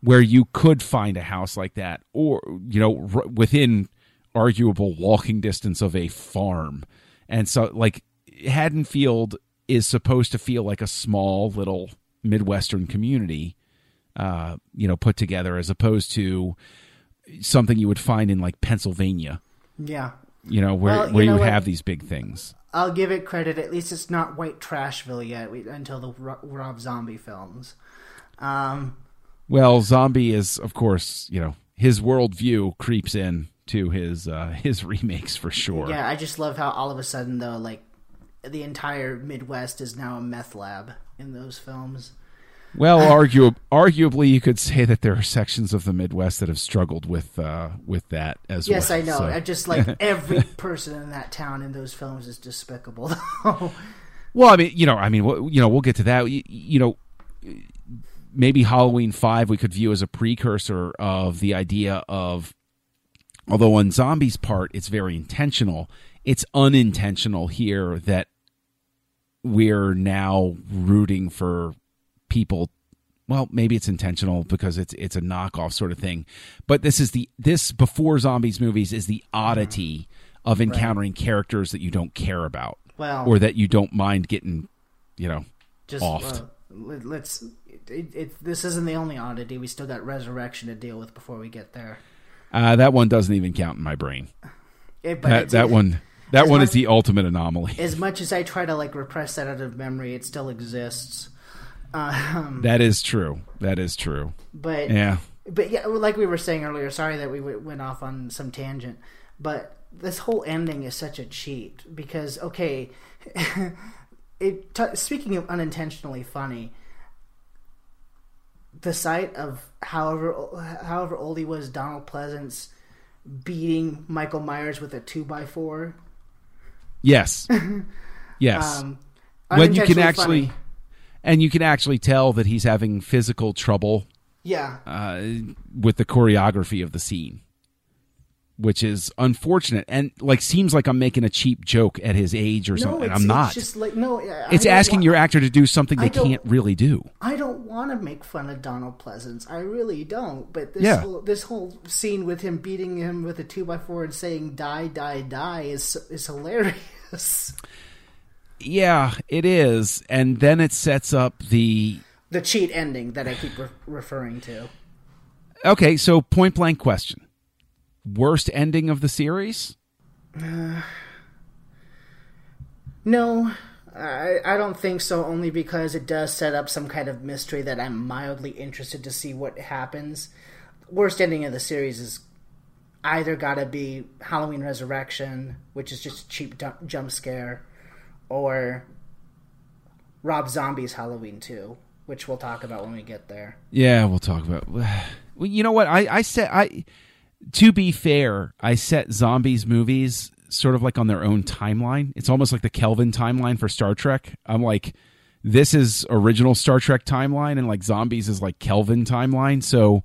where you could find a house like that, or you know r- within arguable walking distance of a farm, and so like Haddonfield is supposed to feel like a small little midwestern community, uh, you know, put together as opposed to something you would find in like Pennsylvania Yeah. you know where Well, you where you, know what? have these big things I'll give it credit. At least it's not White Trashville yet we, until the Ro- Rob Zombie films. Um, well zombie is of course you know his worldview creeps in to his uh (laughs) his remakes for sure yeah, I just love how all of a sudden though, like the entire Midwest is now a meth lab in those films. Well argue arguably you could say that there are sections of the midwest that have struggled with uh with that as Yes, well Yes, I know. so- I just like (laughs) every person in that town in those films is despicable. (laughs) well i mean you know i mean we'll- you know we'll get to that you, you know maybe halloween 5 we could view as a precursor of the idea of although on zombies part it's very intentional it's unintentional here that we're now rooting for people well maybe it's intentional because it's it's a knockoff sort of thing but this is the this before zombies movies is the oddity of encountering characters that you don't care about well, or that you don't mind getting you know just offed. uh, let, let's. It, it, this isn't the only oddity. We still got Resurrection to deal with before we get there. uh, that one doesn't even count in my brain It- but that that one that one much- is the ultimate anomaly As much as I try to like repress that out of memory, it still exists. Um, that is true that is true but yeah but yeah, like we were saying earlier. Sorry that we went off on some tangent, but this whole ending is such a cheat because okay, (laughs) it. T- speaking of unintentionally funny, the sight of however however old he was, Donald Pleasence beating Michael Myers with a two by four. yes (laughs) yes Um, when you can actually funny. And you can actually tell that he's having physical trouble yeah, uh, with the choreography of the scene which is unfortunate and like seems like i'm making a cheap joke at his age or no, something i'm not It's just like no, I it's asking want- your actor to do something they can't really do I don't want to make fun of Donald Pleasence. I really don't. But this Yeah. whole, this whole scene with him beating him with a two by four and saying "die, die, die" is is hilarious. (laughs) yeah it is and then it sets up the the cheat ending that I keep re- referring to. okay so point blank question worst ending of the series (sighs) No, I I don't think so. Only because it does set up some kind of mystery that I'm mildly interested to see what happens. Worst ending of the series is either got to be Halloween Resurrection, which is just a cheap jump scare, or Rob Zombie's Halloween 2, which we'll talk about when we get there. Yeah, we'll talk about. (sighs) Well, you know what? I I set I. To be fair, I set zombies movies sort of like on their own timeline. It's almost like the Kelvin timeline for Star Trek. I'm like, this is original Star Trek timeline, and like zombies is like Kelvin timeline. So,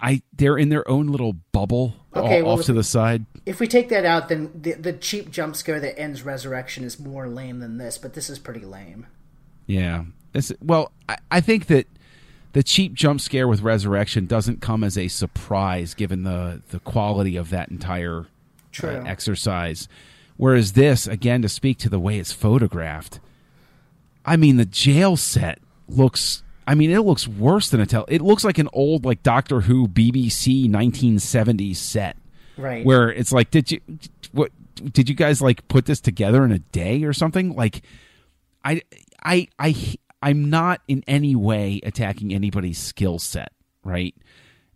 I they're in their own little bubble Okay, o- well, off to the side. If we take that out, then the, the cheap jump scare that ends Resurrection is more lame than this, but this is pretty lame. Yeah. This, well, I, I think that the cheap jump scare with Resurrection doesn't come as a surprise given the, the quality of that entire True. uh, exercise. Whereas this, again, to speak to the way it's photographed, I mean, the jail set looks. I mean, it looks worse than a tell. It looks like an old, like Doctor Who BBC 1970s set, Right. where it's like, did you what? Did you guys like put this together in a day or something? Like, I, I, I, I'm not in any way attacking anybody's skill set, right?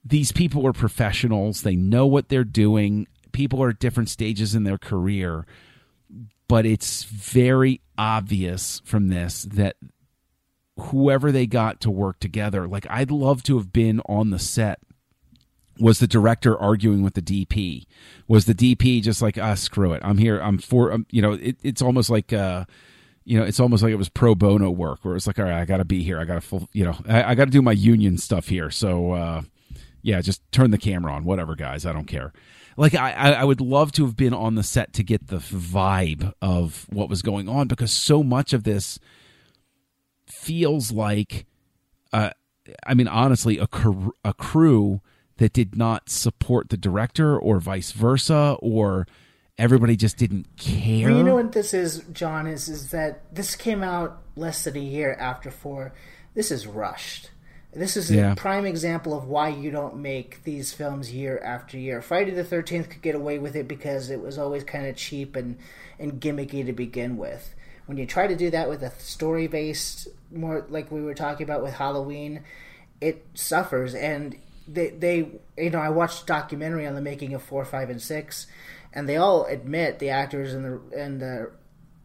These people are professionals. They know what they're doing. People are at different stages in their career, but it's very obvious from this that whoever they got to work together, like I'd love to have been on the set. Was the director arguing with the DP? Was the DP just like, ah, screw it, I'm here, I'm for, um, you know, it, it's almost like, uh, you know, it's almost like it was pro bono work where it's like, all right, I got to be here. I got to full, you know, I, I got to do my union stuff here. So, uh, yeah, just turn the camera on, whatever, guys. I don't care. like I I would love to have been on the set to get the vibe of what was going on because so much of this feels like, uh, I mean, honestly, a cr- a crew that did not support the director or vice versa, or everybody just didn't care. Well, you know what this is, John? Is is that this came out less than a year after four. This is rushed. This is Yeah. a prime example of why you don't make these films year after year. Friday the Thirteenth could get away with it because it was always kind of cheap and and gimmicky to begin with. When you try to do that with a story based, more like we were talking about with Halloween, it suffers and they they you know I watched a documentary on the making of four, five, and six, and they all admit the actors and the and the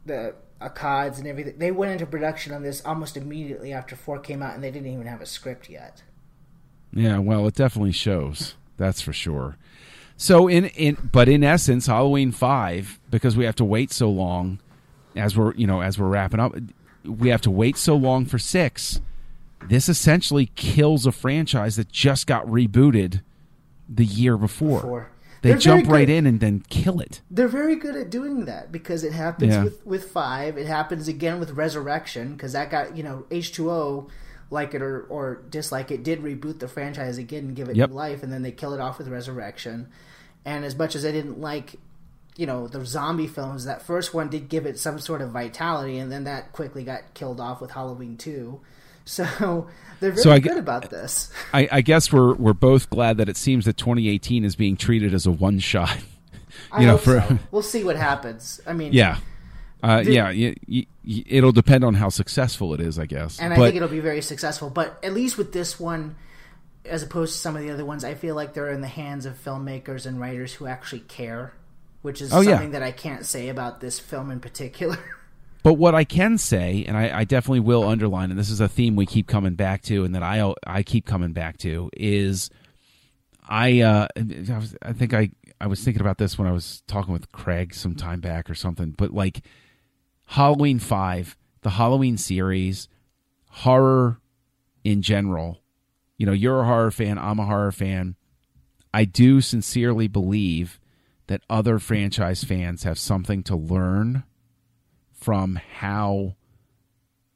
the Akkads and everything they went into production on this almost immediately after four came out and they didn't even have a script yet. Yeah, well, it definitely shows. That's for sure. So in in but in essence, Halloween 5 because we have to wait so long as we're, you know, as we're wrapping up, we have to wait so long for 6. This essentially kills a franchise that just got rebooted the year before. Before. They They're jump right in and then kill it. They're very good at doing that because it happens Yeah. with, with five. It happens again with Resurrection because that got you know H two O, like it or, or dislike it, did reboot the franchise again and give it Yep. new life, and then they kill it off with Resurrection. And as much as I didn't like, you know, the zombie films, that first one did give it some sort of vitality, and then that quickly got killed off with Halloween two. (laughs) So they're very So I good about this. I, I guess we're we're both glad that it seems that 2018 is being treated as a one shot. I (laughs) You know, hope for so. we'll see what happens. I mean, yeah, uh, The- yeah. Y- y- y- it'll depend on how successful it is, I guess. and I think it'll be very successful. But at least with this one, as opposed to some of the other ones, I feel like they're in the hands of filmmakers and writers who actually care, which is Oh, yeah. something that I can't say about this film in particular. (laughs) But what I can say, and I, I definitely will underline, and this is a theme we keep coming back to, and that I I keep coming back to, is I uh, I, was, I think I I was thinking about this when I was talking with Craig some time back or something. But like Halloween Five, the Halloween series, horror in general. You know, you're a horror fan. I'm a horror fan. I do sincerely believe that other franchise fans have something to learn from how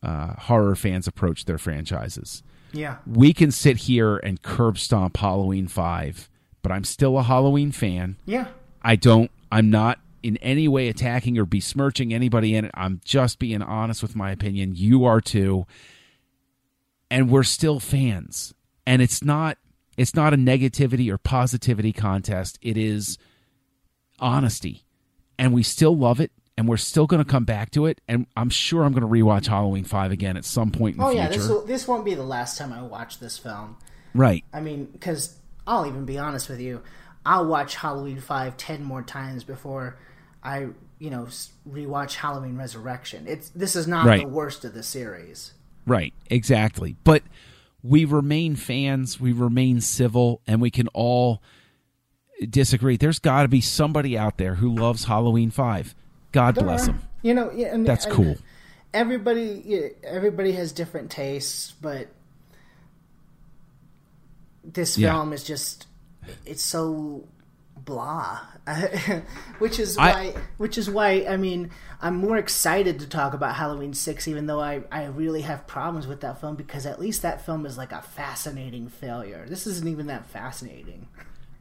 uh, horror fans approach their franchises. yeah, We can sit here and curb stomp Halloween 5, but I'm still a Halloween fan. yeah, I don't, I'm not in any way attacking or besmirching anybody in it. I'm just being honest with my opinion. You are too. And we're still fans. And it's not, it's not a negativity or positivity contest. It is honesty. And we still love it. And we're still going to come back to it. And I'm sure I'm going to rewatch Halloween 5 again at some point in the oh future. Oh yeah. This will, this won't be the last time I watch this film. right. I mean, because I'll even be honest with you, I'll watch Halloween 5 10 more times before I, you know, rewatch Halloween Resurrection. It's this is not Right. the worst of the series. Right, exactly. But we remain fans, we remain civil, and we can all disagree. There's got to be somebody out there who loves Halloween 5. God bless There are- them. You know, yeah, and, That's cool. Everybody, everybody has different tastes, but this Yeah. film is just it's so blah (laughs) which is I- why which is why i mean i'm more excited to talk about halloween 6 even though i i really have problems with that film because at least that film is like a fascinating failure this isn't even that fascinating (laughs)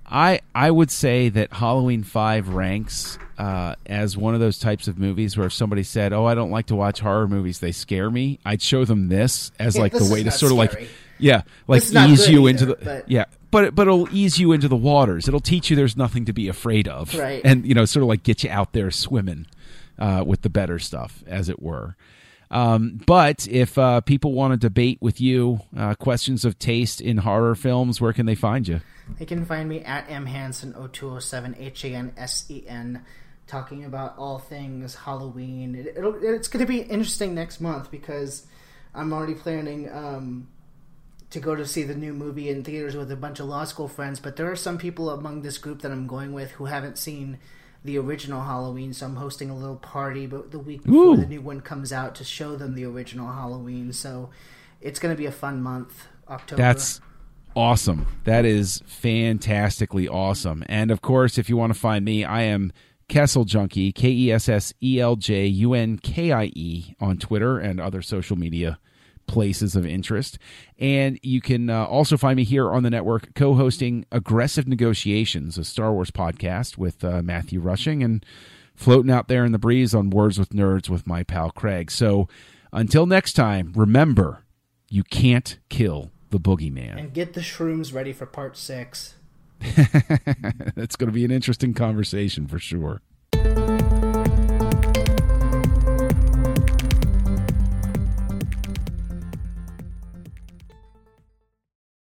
I I would say that Halloween 5 ranks uh, as one of those types of movies where if somebody said, "Oh, I don't like to watch horror movies; they scare me," I'd show them this as Yeah, like this the way to sort of like yeah, like This is not ease you either, into the but- yeah, but but it'll ease you into the waters. It'll teach you there's nothing to be afraid of, Right. And you know, sort of like get you out there swimming uh, with the better stuff, as it were. Um, but if uh, people want to debate with you uh, questions of taste in horror films, where can they find you? They can find me at mhansen0207 H A N S E N, talking about all things Halloween. It, it's going to be interesting next month because I'm already planning um, to go to see the new movie in theaters with a bunch of law school friends. But there are some people among this group that I'm going with who haven't seen the original Halloween, so I'm hosting a little party, but the week before Ooh. the new one comes out to show them the original Halloween. So it's going to be a fun month. October. That's awesome. That is fantastically awesome. And of course, if you want to find me, I am Kessel Junkie, K E S S E L J U N K I E on Twitter and other social media places of interest. And you can uh, also find me here on the network co hosting Aggressive Negotiations, a Star Wars podcast with uh, Matthew Rushing and floating out there in the breeze on Words with Nerds with my pal Craig. So until next time, remember you can't kill the boogeyman. And get the shrooms ready for part six. (laughs) That's going to be an interesting conversation for sure.